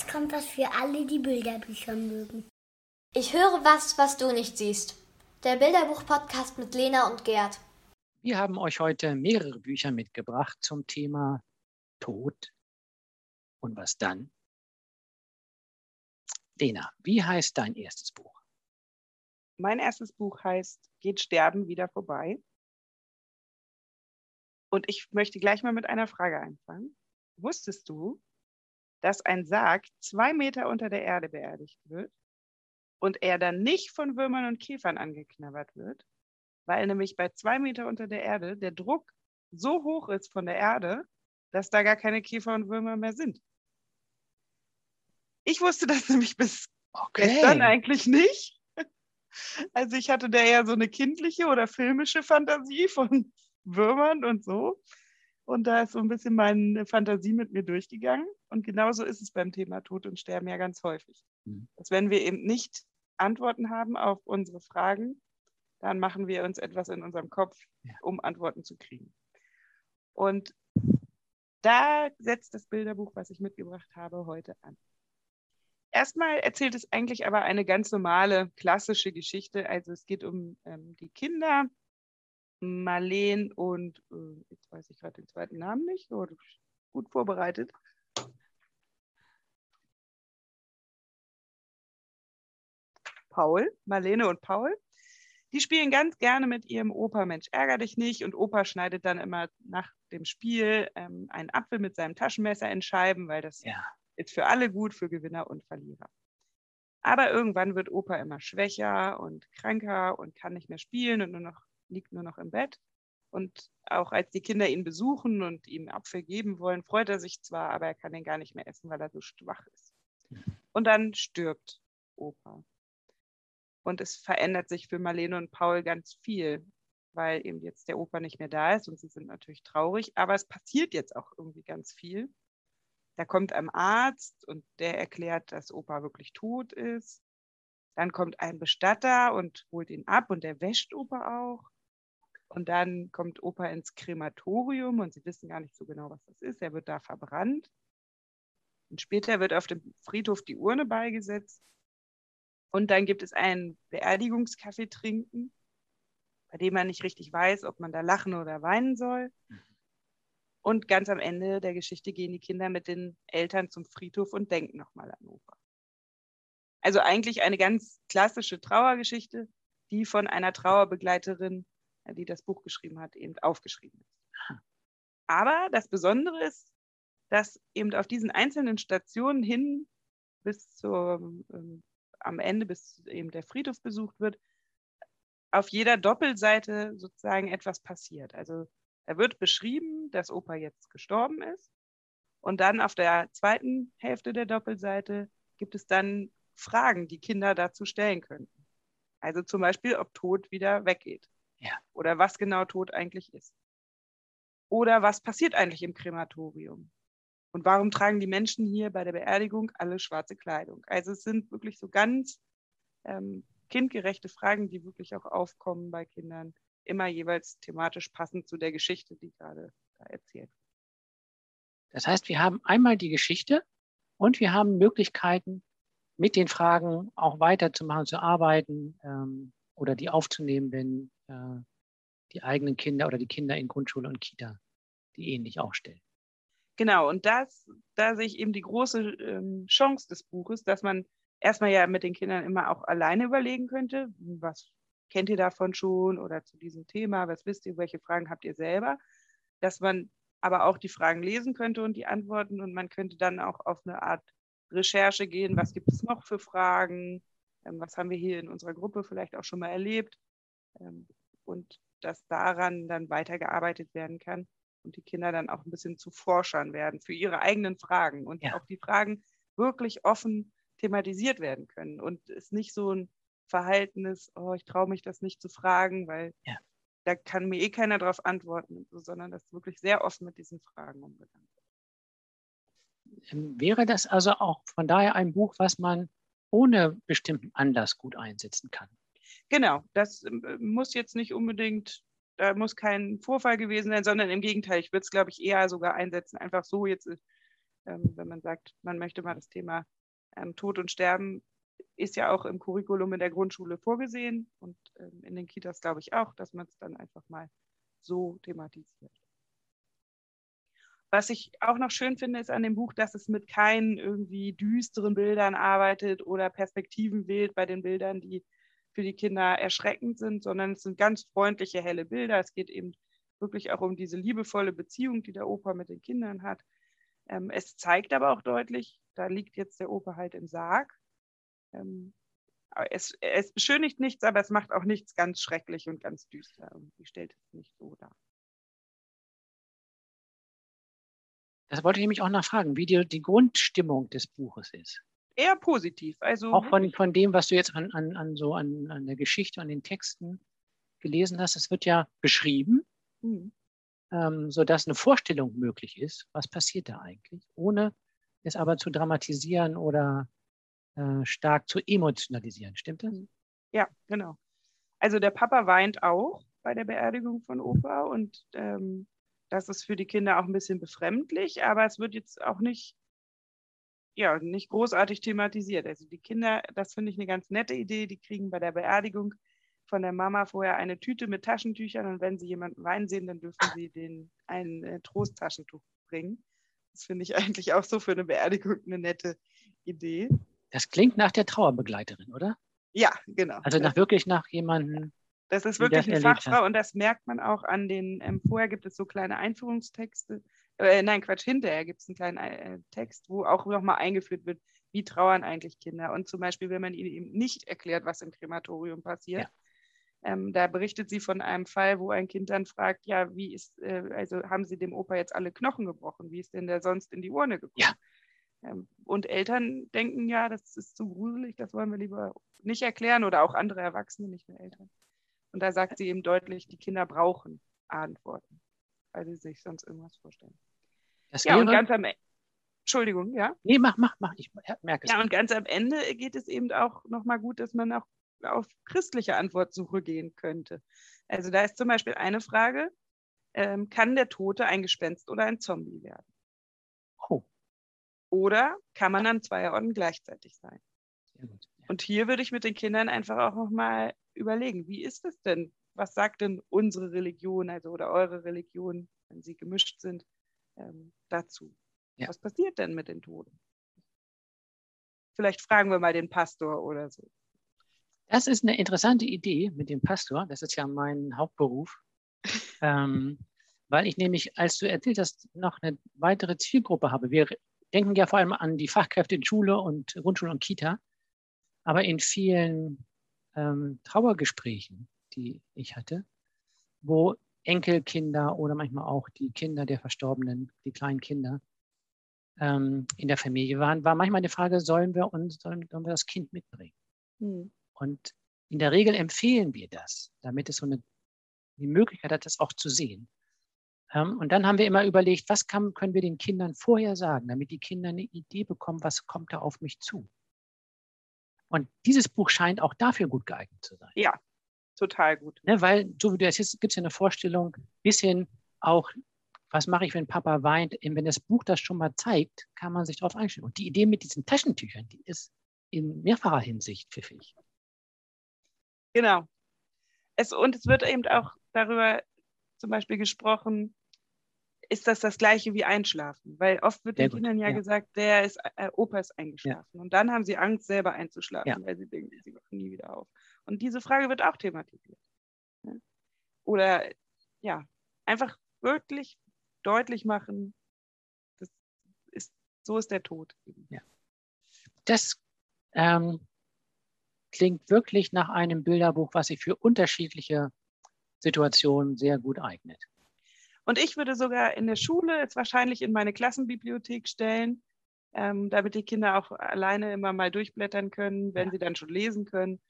jetzt kommt was für alle, die Bilderbücher mögen. Ich höre was, was du nicht siehst. Der Bilderbuch-Podcast mit Lena und Gerd. Wir haben euch heute mehrere Bücher mitgebracht zum Thema Tod. Und was dann? Lena, wie heißt dein erstes Buch? Mein erstes Buch heißt Geht Sterben wieder vorbei. Und ich möchte gleich mal mit einer Frage anfangen. Wusstest du, dass ein Sarg zwei Meter unter der Erde beerdigt wird und er dann nicht von Würmern und Käfern angeknabbert wird, weil nämlich bei zwei Meter unter der Erde der Druck so hoch ist von der Erde, dass da gar keine Käfer und Würmer mehr sind. Ich wusste das nämlich bis okay. gestern eigentlich nicht. Also ich hatte da eher so eine kindliche oder filmische Fantasie von Würmern und so. Und da ist so ein bisschen meine Fantasie mit mir durchgegangen. Und genauso ist es beim Thema Tod und Sterben ja ganz häufig. Mhm. Dass wenn wir eben nicht Antworten haben auf unsere Fragen, dann machen wir uns etwas in unserem Kopf, um Antworten zu kriegen. Und da setzt das Bilderbuch, was ich mitgebracht habe, heute an. Erstmal erzählt es eigentlich aber eine ganz normale, klassische Geschichte. Also es geht um ähm, die Kinder, Marleen und, äh, jetzt weiß ich gerade den zweiten Namen nicht, oh, gut vorbereitet. Paul, Marlene und Paul. Die spielen ganz gerne mit ihrem Opa, Mensch, ärger dich nicht. Und Opa schneidet dann immer nach dem Spiel ähm, einen Apfel mit seinem Taschenmesser in Scheiben, weil das ja. ist für alle gut, für Gewinner und Verlierer. Aber irgendwann wird Opa immer schwächer und kranker und kann nicht mehr spielen und nur noch liegt nur noch im Bett. Und auch als die Kinder ihn besuchen und ihm Apfel geben wollen, freut er sich zwar, aber er kann ihn gar nicht mehr essen, weil er so schwach ist. Und dann stirbt Opa. Und es verändert sich für Marlene und Paul ganz viel, weil eben jetzt der Opa nicht mehr da ist und sie sind natürlich traurig, aber es passiert jetzt auch irgendwie ganz viel. Da kommt ein Arzt und der erklärt, dass Opa wirklich tot ist. Dann kommt ein Bestatter und holt ihn ab und der wäscht Opa auch. Und dann kommt Opa ins Krematorium und sie wissen gar nicht so genau, was das ist. Er wird da verbrannt. Und später wird auf dem Friedhof die Urne beigesetzt. Und dann gibt es einen Beerdigungskaffee trinken, bei dem man nicht richtig weiß, ob man da lachen oder weinen soll. Und ganz am Ende der Geschichte gehen die Kinder mit den Eltern zum Friedhof und denken nochmal an Opa. Also eigentlich eine ganz klassische Trauergeschichte, die von einer Trauerbegleiterin die das Buch geschrieben hat, eben aufgeschrieben ist. Aber das Besondere ist, dass eben auf diesen einzelnen Stationen hin bis zur, ähm, am Ende, bis eben der Friedhof besucht wird, auf jeder Doppelseite sozusagen etwas passiert. Also da wird beschrieben, dass Opa jetzt gestorben ist. Und dann auf der zweiten Hälfte der Doppelseite gibt es dann Fragen, die Kinder dazu stellen könnten. Also zum Beispiel, ob Tod wieder weggeht. Ja. Oder was genau Tod eigentlich ist. Oder was passiert eigentlich im Krematorium? Und warum tragen die Menschen hier bei der Beerdigung alle schwarze Kleidung? Also es sind wirklich so ganz ähm, kindgerechte Fragen, die wirklich auch aufkommen bei Kindern, immer jeweils thematisch passend zu der Geschichte, die gerade da erzählt wird. Das heißt, wir haben einmal die Geschichte und wir haben Möglichkeiten, mit den Fragen auch weiterzumachen, zu arbeiten ähm, oder die aufzunehmen, wenn äh, die eigenen Kinder oder die Kinder in Grundschule und Kita die ähnlich auch stellen. Genau, und das, da sehe ich eben die große ähm, Chance des Buches, dass man erstmal ja mit den Kindern immer auch alleine überlegen könnte, was kennt ihr davon schon oder zu diesem Thema, was wisst ihr, welche Fragen habt ihr selber, dass man aber auch die Fragen lesen könnte und die Antworten und man könnte dann auch auf eine Art Recherche gehen, was gibt es noch für Fragen, ähm, was haben wir hier in unserer Gruppe vielleicht auch schon mal erlebt. Und dass daran dann weitergearbeitet werden kann und die Kinder dann auch ein bisschen zu Forschern werden für ihre eigenen Fragen und ja. auch die Fragen wirklich offen thematisiert werden können und es nicht so ein Verhalten ist, oh, ich traue mich das nicht zu fragen, weil ja. da kann mir eh keiner darauf antworten, sondern dass wirklich sehr offen mit diesen Fragen umgegangen wird. Ähm, wäre das also auch von daher ein Buch, was man ohne bestimmten Anlass gut einsetzen kann? Genau, das äh, muss jetzt nicht unbedingt, da muss kein Vorfall gewesen sein, sondern im Gegenteil, ich würde es, glaube ich, eher sogar einsetzen, einfach so, jetzt Ähm, wenn man sagt, man möchte mal das Thema ähm, Tod und Sterben, ist ja auch im Curriculum in der Grundschule vorgesehen und ähm, in den Kitas glaube ich auch, dass man es dann einfach mal so thematisiert. Was ich auch noch schön finde, ist an dem Buch, dass es mit keinen irgendwie düsteren Bildern arbeitet oder Perspektiven wählt bei den Bildern, die für die Kinder erschreckend sind, sondern es sind ganz freundliche, helle Bilder. Es geht eben wirklich auch um diese liebevolle Beziehung, die der Opa mit den Kindern hat. Ähm, es zeigt aber auch deutlich, da liegt jetzt der Opa halt im Sarg. Ähm, es, es beschönigt nichts, aber es macht auch nichts ganz schrecklich und ganz düster. Irgendwie stellt es nicht so dar. Das wollte ich nämlich auch nachfragen, wie die, die Grundstimmung des Buches ist. Eher positiv. Also Auch von, von dem, was du jetzt an, an, an so an, an der Geschichte, an den Texten gelesen hast. Es wird ja beschrieben, Mhm. ähm, sodass eine Vorstellung möglich ist, was passiert da eigentlich, ohne es aber zu dramatisieren oder äh, stark zu emotionalisieren. Stimmt das? Ja, genau. Also der Papa weint auch bei der Beerdigung von Opa und ähm, das ist für die Kinder auch ein bisschen befremdlich, aber es wird jetzt auch nicht, ja, nicht großartig thematisiert. Also die Kinder, das finde ich eine ganz nette Idee, die kriegen bei der Beerdigung von der Mama vorher eine Tüte mit Taschentüchern und wenn sie jemanden weinen sehen, dann dürfen sie den ein äh, Trosttaschentuch bringen. Das finde ich eigentlich auch so für eine Beerdigung eine nette Idee. Das klingt nach der Trauerbegleiterin, oder? Ja, genau. Also nach wirklich nach jemandem. Das ist wirklich eine Fachfrau und das merkt man auch an den, ähm, vorher gibt es so kleine Einführungstexte, äh, nein, Quatsch, hinterher gibt es einen kleinen äh, Text, wo auch nochmal eingeführt wird, wie trauern eigentlich Kinder. Und zum Beispiel, wenn man ihnen eben nicht erklärt, was im Krematorium passiert, Ja. ähm, da berichtet sie von einem Fall, wo ein Kind dann fragt, ja, wie ist, äh, also haben sie dem Opa jetzt alle Knochen gebrochen? Wie ist denn der sonst in die Urne gekommen? Ja. Ähm, und Eltern denken, ja, das ist zu gruselig, das wollen wir lieber nicht erklären oder auch andere Erwachsene, nicht nur Eltern. Und da sagt sie eben deutlich, die Kinder brauchen Antworten, weil sie sich sonst irgendwas vorstellen. Das Ja, und ganz am Ende, Entschuldigung, ja. nee, mach, mach, mach, ich merke es. Ja, und ganz am Ende geht es eben auch nochmal gut, dass man auch auf christliche Antwortsuche gehen könnte. Also da ist zum Beispiel eine Frage, ähm, kann der Tote ein Gespenst oder ein Zombie werden? Oh, Oder kann man an zwei Orten gleichzeitig sein? sehr gut. Und hier würde ich mit den Kindern einfach auch nochmal überlegen, wie ist es denn? Was sagt denn unsere Religion, also oder eure Religion, wenn sie gemischt sind, ähm, dazu? Ja. Was passiert denn mit den Toten? Vielleicht fragen wir mal den Pastor oder so. Das ist eine interessante Idee mit dem Pastor. Das ist ja mein Hauptberuf. ähm, weil ich nämlich, als du erzählt hast, noch eine weitere Zielgruppe habe. Wir denken ja vor allem an die Fachkräfte in Schule und Grundschule und Kita. Aber in vielen ähm, Trauergesprächen, die ich hatte, wo Enkelkinder oder manchmal auch die Kinder der Verstorbenen, die kleinen Kinder, ähm, in der Familie waren, war manchmal die Frage, sollen wir uns, sollen, sollen wir das Kind mitbringen? Und in der Regel empfehlen wir das, damit es so eine die Möglichkeit hat, das auch zu sehen. Ähm, und dann haben wir immer überlegt, was kann, können wir den Kindern vorher sagen, damit die Kinder eine Idee bekommen, was kommt da auf mich zu. Und dieses Buch scheint auch dafür gut geeignet zu sein. Ja, total gut. Ne, weil, so wie du erzählst, gibt es ja eine Vorstellung, bis hin auch, was mache ich, wenn Papa weint? Wenn das Buch das schon mal zeigt, kann man sich darauf einstellen. Und die Idee mit diesen Taschentüchern, die ist in mehrfacher Hinsicht pfiffig. Genau. Es, und es wird eben auch darüber zum Beispiel gesprochen, ist das das gleiche wie Einschlafen? Weil oft wird Sehr den gut, Kindern ja, ja. gesagt, der ist, äh, Opa ist eingeschlafen. Und dann haben sie Angst, selber einzuschlafen, Ja. weil sie denken, sie wachen nie wieder auf. Und diese Frage wird auch thematisiert. Ja? Oder ja, einfach wirklich deutlich machen, das ist, so ist der Tod. eben. Das ähm, klingt wirklich nach einem Bilderbuch, was sich für unterschiedliche Situationen sehr gut eignet. Und ich würde sogar in der Schule es wahrscheinlich in meine Klassenbibliothek stellen, ähm, damit die Kinder auch alleine immer mal durchblättern können, wenn Ja. sie dann schon lesen können.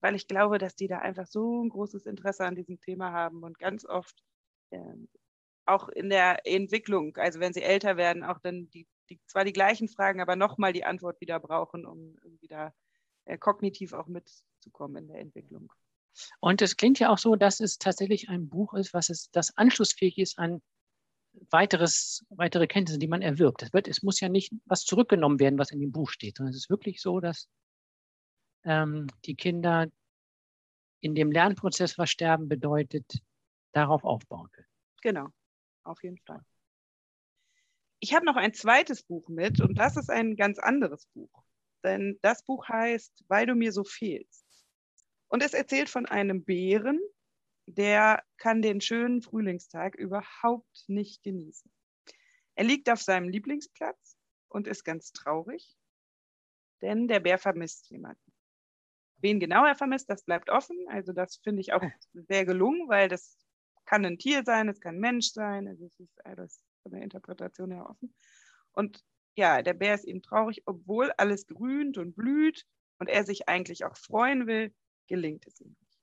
Weil ich glaube, dass die da einfach so ein großes Interesse an diesem Thema haben und ganz oft ähm, auch in der Entwicklung, also wenn sie älter werden, auch dann die, die zwar die gleichen Fragen, aber nochmal die Antwort wieder brauchen, um da äh, kognitiv auch mitzukommen in der Entwicklung. Und es klingt ja auch so, dass es tatsächlich ein Buch ist, was es, das anschlussfähig ist an weiteres, weitere Kenntnisse, die man erwirbt. Es, wird, es muss ja nicht was zurückgenommen werden, was in dem Buch steht, sondern es ist wirklich so, dass ähm, die Kinder in dem Lernprozess, was Sterben bedeutet, darauf aufbauen können. Genau, auf jeden Fall. Ich habe noch ein zweites Buch mit und das ist ein ganz anderes Buch. Denn das Buch heißt Weil du mir so fehlst. Und es erzählt von einem Bären, der kann den schönen Frühlingstag überhaupt nicht genießen. Er liegt auf seinem Lieblingsplatz und ist ganz traurig, denn der Bär vermisst jemanden. Wen genau er vermisst, das bleibt offen. Also das finde ich auch sehr gelungen, weil das kann ein Tier sein, es kann ein Mensch sein. Also es ist alles von der Interpretation her offen. Und ja, der Bär ist eben traurig, obwohl alles grünt und blüht und er sich eigentlich auch freuen will, gelingt es ihm nicht.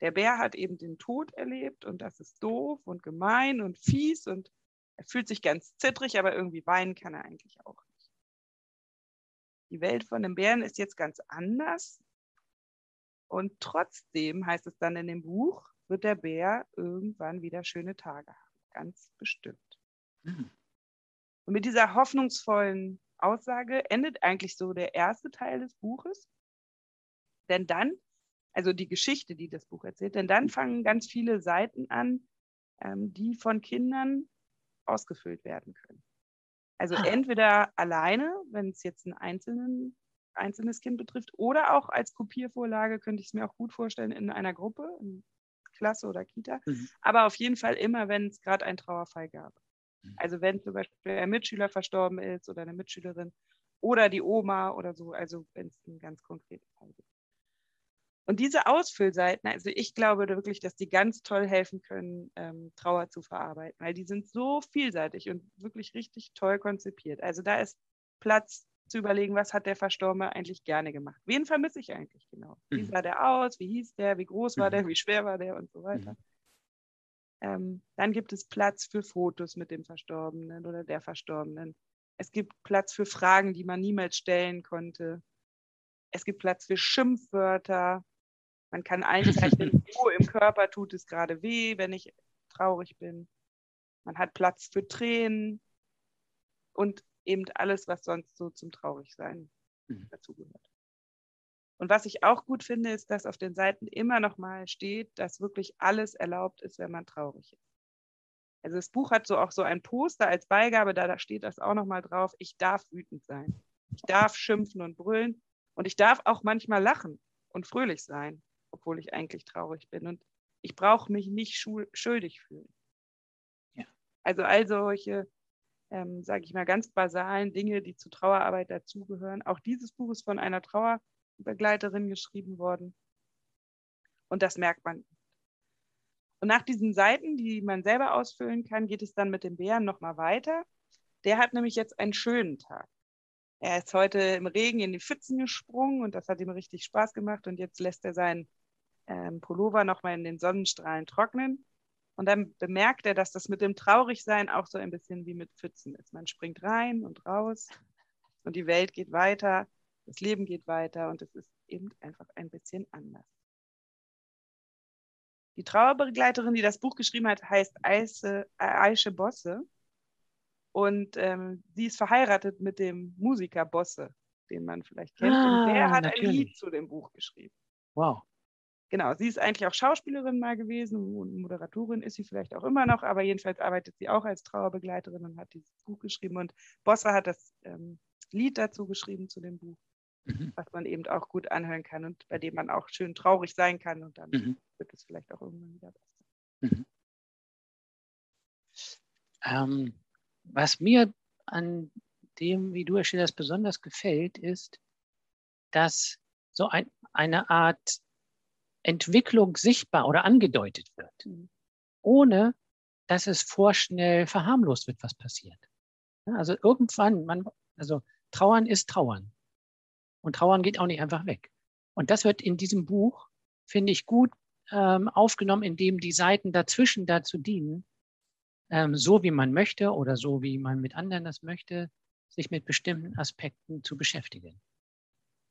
Der Bär hat eben den Tod erlebt und das ist doof und gemein und fies und er fühlt sich ganz zittrig, aber irgendwie weinen kann er eigentlich auch nicht. Die Welt von dem Bären ist jetzt ganz anders und trotzdem heißt es dann in dem Buch, wird der Bär irgendwann wieder schöne Tage haben, ganz bestimmt. Mhm. Und mit dieser hoffnungsvollen Aussage endet eigentlich so der erste Teil des Buches. Denn dann, also die Geschichte, die das Buch erzählt, denn dann fangen ganz viele Seiten an, ähm, die von Kindern ausgefüllt werden können. Also ah. entweder alleine, wenn es jetzt ein einzelnen, einzelnes Kind betrifft, oder auch als Kopiervorlage könnte ich es mir auch gut vorstellen in einer Gruppe, in Klasse oder Kita. Mhm. Aber auf jeden Fall immer, wenn es gerade einen Trauerfall gab. Mhm. Also wenn zum Beispiel ein Mitschüler verstorben ist oder eine Mitschülerin oder die Oma oder so, also wenn es einen ganz konkreten Fall gibt. Und diese Ausfüllseiten, also ich glaube wirklich, dass die ganz toll helfen können, ähm, Trauer zu verarbeiten, weil die sind so vielseitig und wirklich richtig toll konzipiert. Also da ist Platz zu überlegen, was hat der Verstorbene eigentlich gerne gemacht? Wen vermisse ich eigentlich genau? Wie mhm. sah der aus? Wie hieß der? Wie groß war der? Mhm. Wie schwer war der? Und so weiter. Mhm. Ähm, dann gibt es Platz für Fotos mit dem Verstorbenen oder der Verstorbenen. Es gibt Platz für Fragen, die man niemals stellen konnte. Es gibt Platz für Schimpfwörter. Man kann einzeichnen, wo im Körper tut es gerade weh, wenn ich traurig bin. Man hat Platz für Tränen und eben alles, was sonst so zum Traurigsein mhm. dazugehört. Und was ich auch gut finde, ist, dass auf den Seiten immer noch mal steht, dass wirklich alles erlaubt ist, wenn man traurig ist. Also das Buch hat so auch so ein Poster als Beigabe, da, da steht das auch noch mal drauf. Ich darf wütend sein. Ich darf schimpfen und brüllen. Und ich darf auch manchmal lachen und fröhlich sein, obwohl ich eigentlich traurig bin. Und ich brauche mich nicht schuldig fühlen. Ja. Also all solche, ähm, sage ich mal, ganz basalen Dinge, die zu Trauerarbeit dazugehören. Auch dieses Buch ist von einer Trauer Begleiterin geschrieben worden. Und das merkt man. Und nach diesen Seiten, die man selber ausfüllen kann, geht es dann mit dem Bären nochmal weiter. Der hat nämlich jetzt einen schönen Tag. Er ist heute im Regen in die Pfützen gesprungen und das hat ihm richtig Spaß gemacht. Und jetzt lässt er seinen ähm, Pullover nochmal in den Sonnenstrahlen trocknen. Und dann bemerkt er, dass das mit dem Traurigsein auch so ein bisschen wie mit Pfützen ist. Man springt rein und raus und die Welt geht weiter das Leben geht weiter und es ist eben einfach ein bisschen anders. Die Trauerbegleiterin, die das Buch geschrieben hat, heißt Aische, Aische Bosse. Und ähm, sie ist verheiratet mit dem Musiker Bosse, den man vielleicht kennt. Ah, und der hat natürlich. ein Lied zu dem Buch geschrieben. Wow. Genau, sie ist eigentlich auch Schauspielerin mal gewesen und Moderatorin ist sie vielleicht auch immer noch, aber jedenfalls arbeitet sie auch als Trauerbegleiterin und hat dieses Buch geschrieben. Und Bosse hat das ähm, Lied dazu geschrieben zu dem Buch mhm. was man eben auch gut anhören kann und bei dem man auch schön traurig sein kann und dann mhm. wird es vielleicht auch irgendwann wieder besser. Mhm. Ähm, was mir an dem, wie du erstellst, besonders gefällt, ist, dass so ein, eine Art Entwicklung sichtbar oder angedeutet wird, mhm. ohne dass es vorschnell verharmlost wird, was passiert. Also irgendwann, man, also Trauern ist Trauern. Und Trauern geht auch nicht einfach weg. Und das wird in diesem Buch, finde ich, gut ähm, aufgenommen, indem die Seiten dazwischen dazu dienen, ähm, so wie man möchte oder so wie man mit anderen das möchte, sich mit bestimmten Aspekten zu beschäftigen.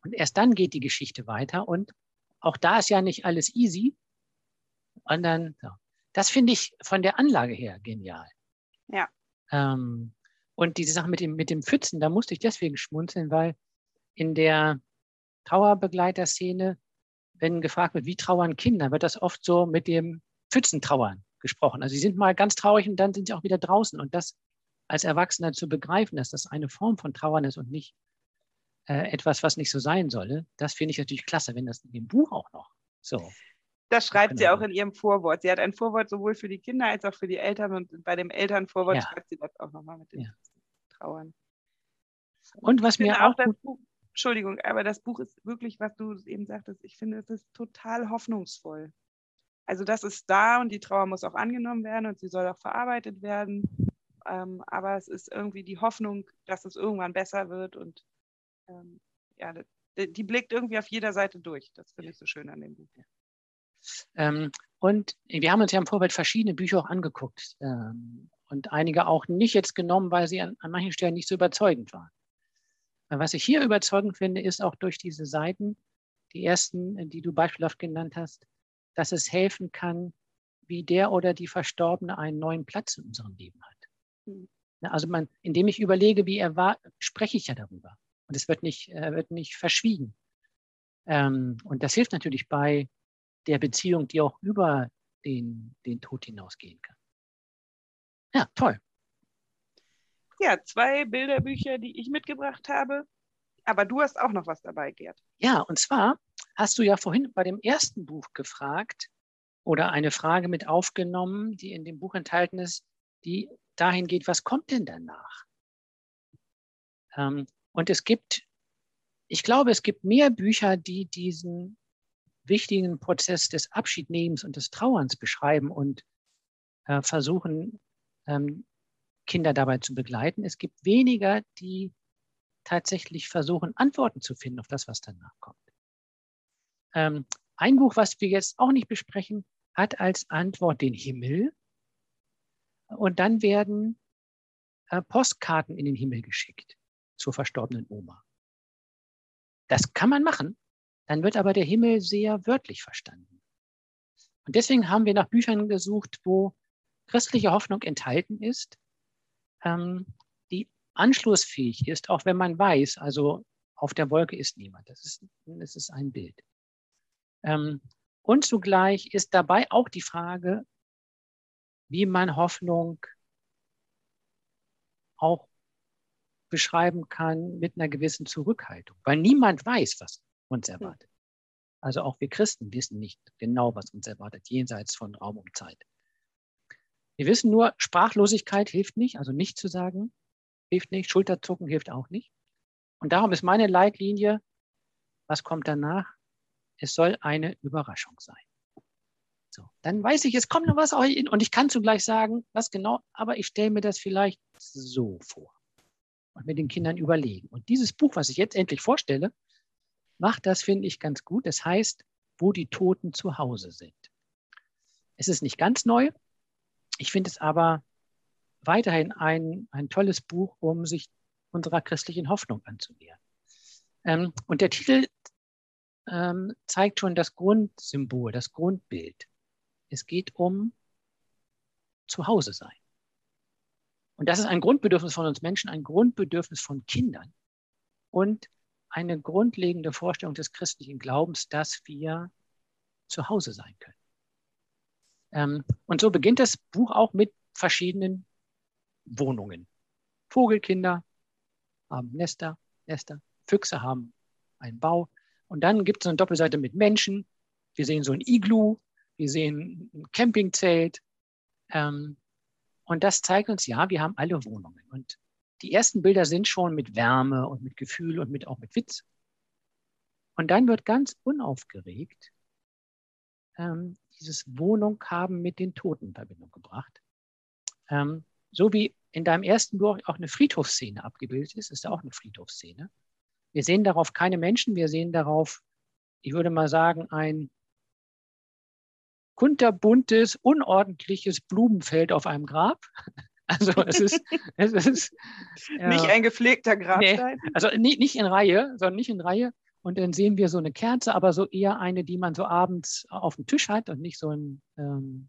Und erst dann geht die Geschichte weiter und auch da ist ja nicht alles easy. Und dann. Das finde ich von der Anlage her genial. Ja. Ähm, und diese Sache mit dem, mit dem Pfützen, da musste ich deswegen schmunzeln, weil in der Trauerbegleiterszene, wenn gefragt wird, wie trauern Kinder, wird das oft so mit dem Pfützentrauern gesprochen. Also sie sind mal ganz traurig und dann sind sie auch wieder draußen. Und das als Erwachsener zu begreifen, dass das eine Form von Trauern ist und nicht äh, etwas, was nicht so sein solle, das finde ich natürlich klasse, wenn das in dem Buch auch noch so. Das schreibt sie Genau. auch in ihrem Vorwort. Sie hat ein Vorwort sowohl für die Kinder als auch für die Eltern und bei dem Elternvorwort Ja. schreibt sie das auch nochmal mit den Ja. Trauern. Und was mir auch das gut, Buch, Entschuldigung, aber das Buch ist wirklich, was du eben sagtest, ich finde, es ist total hoffnungsvoll. Also das ist da und die Trauer muss auch angenommen werden und sie soll auch verarbeitet werden. Ähm, aber es ist irgendwie die Hoffnung, dass es irgendwann besser wird und ähm, ja, die, blickt irgendwie auf jeder Seite durch. Das finde ich so schön an dem Buch. Ähm, und wir haben uns ja im Vorfeld verschiedene Bücher auch angeguckt ähm, und einige auch nicht jetzt genommen, weil sie an, an manchen Stellen nicht so überzeugend waren. Äh, Was ich hier überzeugend finde, ist auch durch diese Seiten, die ersten, äh, die du beispielhaft genannt hast, dass es helfen kann, wie der oder die Verstorbene einen neuen Platz in unserem Leben hat. Hm. Also man, indem ich überlege, wie er war, spreche ich ja darüber. Und es wird nicht, äh, wird nicht verschwiegen. Ähm, und das hilft natürlich bei der Beziehung, die auch über den, den Tod hinausgehen kann. Ja, toll. Ja, zwei Bilderbücher, die ich mitgebracht habe. Aber du hast auch noch was dabei, Gerd. Ja, und zwar hast du ja vorhin bei dem ersten Buch gefragt oder eine Frage mit aufgenommen, die in dem Buch enthalten ist, die dahin geht, was kommt denn danach? Ähm, und es gibt, ich glaube, es gibt mehr Bücher, die diesen wichtigen Prozess des Abschiednehmens und des Trauerns beschreiben und äh, versuchen, ähm, Kinder dabei zu begleiten. Es gibt weniger, die tatsächlich versuchen, Antworten zu finden auf das, was danach kommt. Ähm, ein Buch, was wir jetzt auch nicht besprechen, hat als Antwort den Himmel. Und dann werden äh, Postkarten in den Himmel geschickt zur verstorbenen Oma. Das kann man machen. Dann wird aber der Himmel sehr wörtlich verstanden. Und deswegen haben wir nach Büchern gesucht, wo christliche Hoffnung enthalten ist, ähm, die anschlussfähig ist, auch wenn man weiß, also auf der Wolke ist niemand. Das ist, das ist ein Bild. Ähm, und zugleich ist dabei auch die Frage, wie man Hoffnung auch beschreiben kann mit einer gewissen Zurückhaltung, weil niemand weiß, was uns erwartet. Also auch wir Christen wissen nicht genau, was uns erwartet, jenseits von Raum und Zeit. Wir wissen nur, Sprachlosigkeit hilft nicht, also nicht zu sagen, hilft nicht, Schulterzucken hilft auch nicht. Und darum ist meine Leitlinie, was kommt danach? Es soll eine Überraschung sein. So, dann weiß ich, es kommt noch was in, und ich kann zugleich sagen, was genau, aber ich stelle mir das vielleicht so vor und mit den Kindern überlegen. Und dieses Buch, was ich jetzt endlich vorstelle, macht das, finde ich, ganz gut. Es heißt, wo die Toten zu Hause sind. Es ist nicht ganz neu. Ich finde es aber weiterhin ein, ein tolles Buch, um sich unserer christlichen Hoffnung anzunähern. Ähm, und der Titel ähm, zeigt schon das Grundsymbol, das Grundbild. Es geht um Zuhause sein. Und das ist ein Grundbedürfnis von uns Menschen, ein Grundbedürfnis von Kindern und eine grundlegende Vorstellung des christlichen Glaubens, dass wir zu Hause sein können. Ähm, und so beginnt das Buch auch mit verschiedenen Wohnungen. Vogelkinder haben Nester, Nester, Füchse haben einen Bau. Und dann gibt es eine Doppelseite mit Menschen. Wir sehen so ein Iglu, wir sehen ein Campingzelt. Ähm, und das zeigt uns, ja, wir haben alle Wohnungen. Und die ersten Bilder sind schon mit Wärme und mit Gefühl und mit, auch mit Witz. Und dann wird ganz unaufgeregt ähm, dieses Wohnung haben mit den Toten in Verbindung gebracht. Ähm, so wie in deinem ersten Buch auch eine Friedhofsszene abgebildet ist, ist da auch eine Friedhofsszene. Wir sehen darauf keine Menschen, wir sehen darauf, ich würde mal sagen, ein kunterbuntes, unordentliches Blumenfeld auf einem Grab. Also es ist, es ist ja, nicht ein gepflegter Grabstein. Nee, also nicht, nicht in Reihe, sondern nicht in Reihe. Und dann sehen wir so eine Kerze, aber so eher eine, die man so abends auf dem Tisch hat und nicht so ein ähm,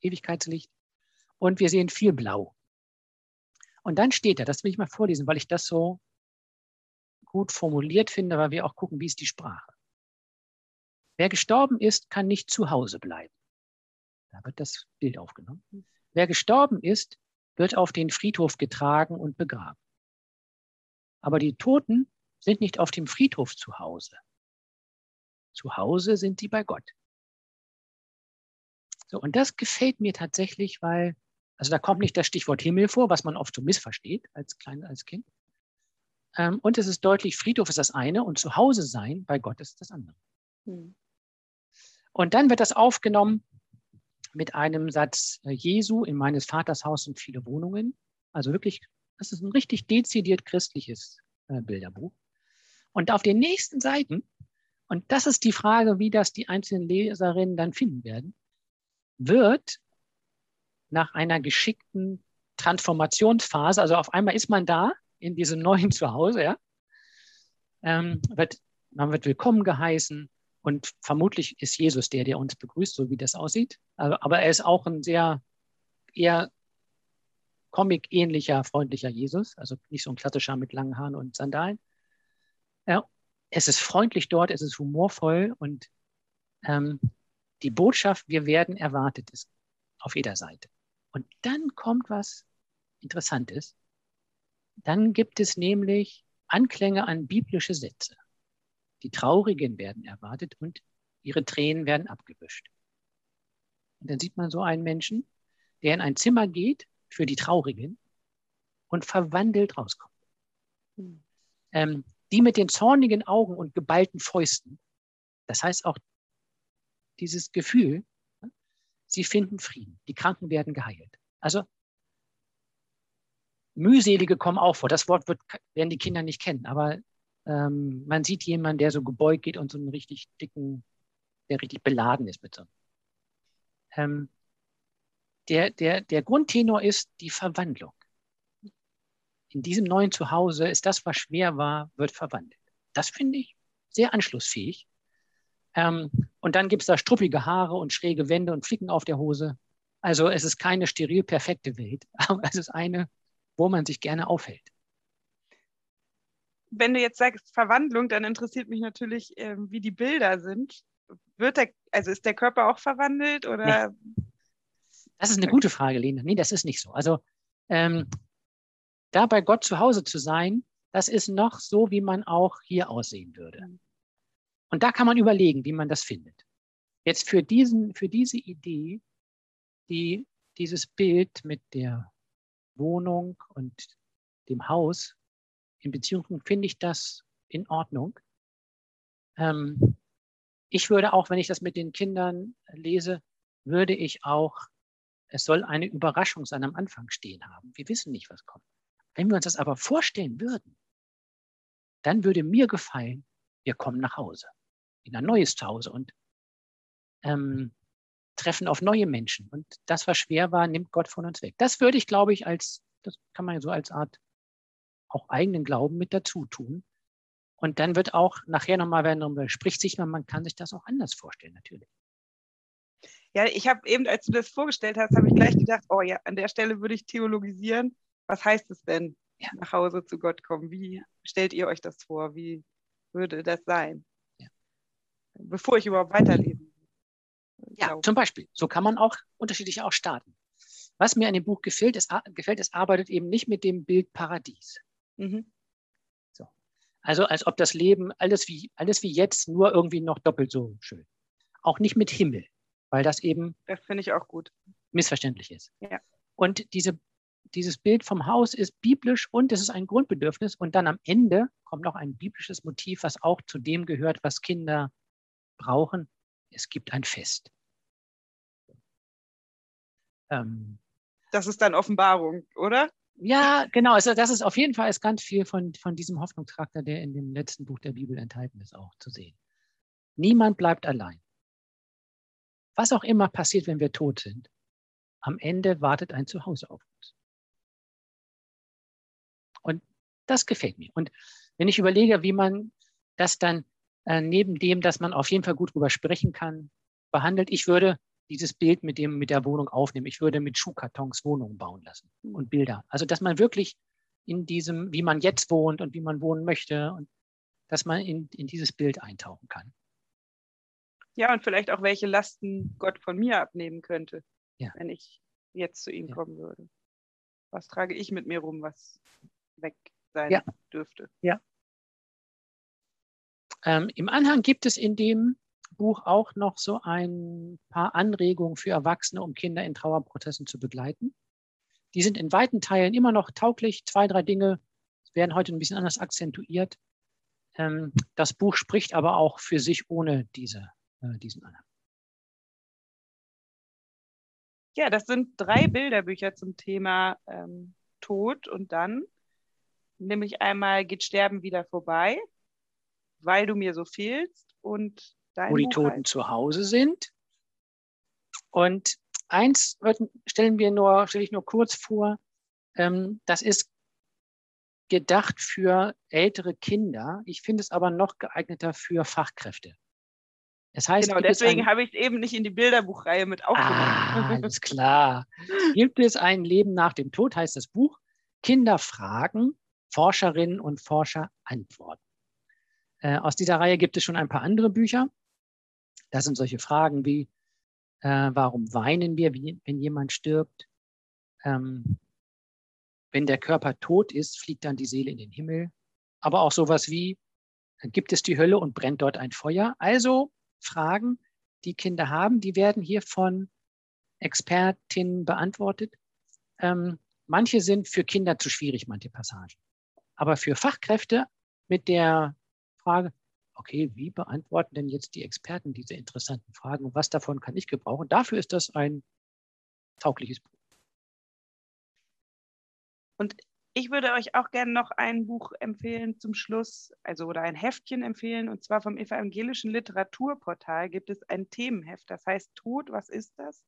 Ewigkeitslicht. Und wir sehen viel Blau. Und dann steht da, das will ich mal vorlesen, weil ich das so gut formuliert finde, weil wir auch gucken, wie ist die Sprache. Wer gestorben ist, kann nicht zu Hause bleiben. Da wird das Bild aufgenommen. Wer gestorben ist, wird auf den Friedhof getragen und begraben. Aber die Toten sind nicht auf dem Friedhof zu Hause. Zu Hause sind sie bei Gott. So, und das gefällt mir tatsächlich, weil, also da kommt nicht das Stichwort Himmel vor, was man oft so missversteht als Klein, als Kind. Ähm, und es ist deutlich, Friedhof ist das eine und zu Hause sein bei Gott ist das andere. Hm. Und dann wird das aufgenommen mit einem Satz äh, Jesu, in meines Vaters Haus sind viele Wohnungen. Also wirklich, das ist ein richtig dezidiert christliches äh, Bilderbuch. Und auf den nächsten Seiten, und das ist die Frage, wie das die einzelnen Leserinnen dann finden werden, wird nach einer geschickten Transformationsphase, also auf einmal ist man da in diesem neuen Zuhause, ja, ähm, wird, man wird willkommen geheißen, und vermutlich ist Jesus der, der uns begrüßt, so wie das aussieht. Aber er ist auch ein sehr eher comic-ähnlicher, freundlicher Jesus. Also nicht so ein klassischer mit langen Haaren und Sandalen. Ja, es ist freundlich dort, es ist humorvoll und ähm, die Botschaft, wir werden erwartet, ist auf jeder Seite. Und dann kommt was Interessantes. Dann gibt es nämlich Anklänge an biblische Sätze. Die Traurigen werden erwartet und ihre Tränen werden abgewischt. Und dann sieht man so einen Menschen, der in ein Zimmer geht für die Traurigen und verwandelt rauskommt. Hm. Ähm, die mit den zornigen Augen und geballten Fäusten, das heißt auch dieses Gefühl, sie finden Frieden, die Kranken werden geheilt. Also mühselige kommen auch vor. Das Wort wird, werden die Kinder nicht kennen, aber ähm, man sieht jemanden, der so gebeugt geht und so einen richtig dicken, der richtig beladen ist mit so. Ähm, der, der, der Grundtenor ist die Verwandlung. In diesem neuen Zuhause ist das, was schwer war, wird verwandelt. Das finde ich sehr anschlussfähig. Ähm, und dann gibt es da struppige Haare und schräge Wände und Flicken auf der Hose. Also es ist keine steril perfekte Welt, aber es ist eine, wo man sich gerne aufhält wenn du jetzt sagst Verwandlung, dann interessiert mich natürlich, äh, wie die Bilder sind. Wird der, also ist der Körper auch verwandelt oder? Nee. Das ist eine gute Frage, Lena. Nee, das ist nicht so. Also ähm, da bei Gott zu Hause zu sein, das ist noch so, wie man auch hier aussehen würde. Mhm. Und da kann man überlegen, wie man das findet. Jetzt für, diesen, für diese Idee, die, dieses Bild mit der Wohnung und dem Haus in Beziehungen finde ich das in Ordnung. Ähm, ich würde auch, wenn ich das mit den Kindern lese, würde ich auch, es soll eine Überraschung sein am Anfang stehen haben. Wir wissen nicht, was kommt. Wenn wir uns das aber vorstellen würden, dann würde mir gefallen, wir kommen nach Hause, in ein neues Zuhause und ähm, treffen auf neue Menschen. Und das, was schwer war, nimmt Gott von uns weg. Das würde ich, glaube ich, als, das kann man so als Art auch eigenen Glauben mit dazu tun. Und dann wird auch nachher nochmal, wenn man spricht sich mal, man kann sich das auch anders vorstellen, natürlich. Ja, ich habe eben, als du das vorgestellt hast, habe ich gleich gedacht, oh ja, an der Stelle würde ich theologisieren. Was heißt es denn, ja. nach Hause zu Gott kommen? Wie stellt ihr euch das vor? Wie würde das sein? Ja. Bevor ich überhaupt weiterlese. Ja, glaube. zum Beispiel. So kann man auch unterschiedlich auch starten. Was mir an dem Buch gefällt, es, gefällt, es arbeitet eben nicht mit dem Bild Paradies. Mhm. So. Also als ob das Leben alles wie, alles wie jetzt, nur irgendwie noch doppelt so schön. Auch nicht mit Himmel, weil das eben. Das finde ich auch gut. Missverständlich ist. Ja. Und diese, dieses Bild vom Haus ist biblisch und es ist ein Grundbedürfnis. Und dann am Ende kommt noch ein biblisches Motiv, was auch zu dem gehört, was Kinder brauchen. Es gibt ein Fest. Ähm, das ist dann Offenbarung, oder? Ja, genau. Also das ist auf jeden Fall ist ganz viel von, von diesem Hoffnungscharakter, der in dem letzten Buch der Bibel enthalten ist, auch zu sehen. Niemand bleibt allein. Was auch immer passiert, wenn wir tot sind, am Ende wartet ein Zuhause auf uns. Und das gefällt mir. Und wenn ich überlege, wie man das dann äh, neben dem, dass man auf jeden Fall gut drüber sprechen kann, behandelt, ich würde dieses Bild mit dem mit der Wohnung aufnehmen. Ich würde mit Schuhkartons Wohnungen bauen lassen und Bilder. Also dass man wirklich in diesem, wie man jetzt wohnt und wie man wohnen möchte und dass man in, in dieses Bild eintauchen kann. Ja, und vielleicht auch welche Lasten Gott von mir abnehmen könnte, Ja. wenn ich jetzt zu ihm Ja. kommen würde. Was trage ich mit mir rum, was weg sein Ja. dürfte? Ähm, Im Anhang gibt es in dem Buch auch noch so ein paar Anregungen für Erwachsene, um Kinder in Trauerprozessen zu begleiten. Die sind in weiten Teilen immer noch tauglich. Zwei, drei Dinge werden heute ein bisschen anders akzentuiert. Ähm, das Buch spricht aber auch für sich ohne diese, äh, diesen Anhang. Ja, das sind drei Bilderbücher zum Thema ähm, Tod und dann, nämlich einmal geht Sterben wieder vorbei, weil du mir so fehlst und dein wo die Toten heißt- zu Hause sind. Und eins stellen wir nur, stelle ich nur kurz vor, ähm, das ist gedacht für ältere Kinder. Ich finde es aber noch geeigneter für Fachkräfte. Das heißt, Genau, deswegen ein- habe ich es eben nicht in die Bilderbuchreihe mit aufgenommen. Ah, alles klar. Gibt es ein Leben nach dem Tod, heißt das Buch. Kinder fragen, Forscherinnen und Forscher antworten. Äh, aus dieser Reihe gibt es schon ein paar andere Bücher. Das sind solche Fragen wie, äh, warum weinen wir, wie, wenn jemand stirbt? Ähm, wenn der Körper tot ist, fliegt dann die Seele in den Himmel. Aber auch sowas wie, gibt es die Hölle und brennt dort ein Feuer? Also Fragen, die Kinder haben, die werden hier von Expertinnen beantwortet. Ähm, manche sind für Kinder zu schwierig, manche Passagen. Aber für Fachkräfte mit der Frage, okay, wie beantworten denn jetzt die Experten diese interessanten Fragen und was davon kann ich gebrauchen? Dafür ist das ein taugliches Buch. Und ich würde euch auch gerne noch ein Buch empfehlen zum Schluss, also oder ein Heftchen empfehlen. Und zwar vom Evangelischen Literaturportal gibt es ein Themenheft, das heißt Tod, was ist das?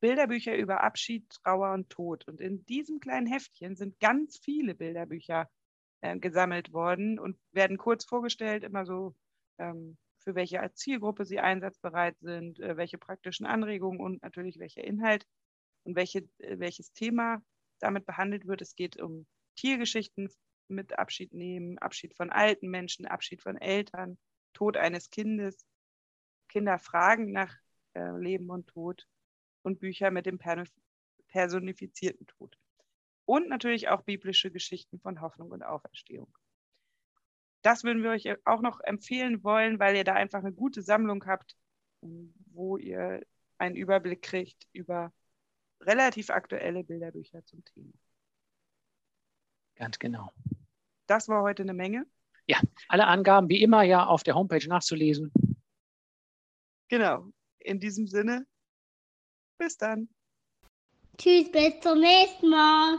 Bilderbücher über Abschied, Trauer und Tod. Und in diesem kleinen Heftchen sind ganz viele Bilderbücher äh, gesammelt worden und werden kurz vorgestellt, immer so, ähm, für welche Zielgruppe sie einsatzbereit sind, äh, welche praktischen Anregungen und natürlich welcher Inhalt und welche, äh, welches Thema damit behandelt wird. Es geht um Tiergeschichten mit Abschied nehmen, Abschied von alten Menschen, Abschied von Eltern, Tod eines Kindes, Kinder fragen nach äh, Leben und Tod und Bücher mit dem per personifizierten Tod. Und natürlich auch biblische Geschichten von Hoffnung und Auferstehung. Das würden wir euch auch noch empfehlen wollen, weil ihr da einfach eine gute Sammlung habt, wo ihr einen Überblick kriegt über relativ aktuelle Bilderbücher zum Thema. Ganz genau. Das war heute eine Menge. Alle Angaben wie immer ja auf der Homepage nachzulesen. Genau. In diesem Sinne, bis dann. Tschüss, bis zum nächsten Mal.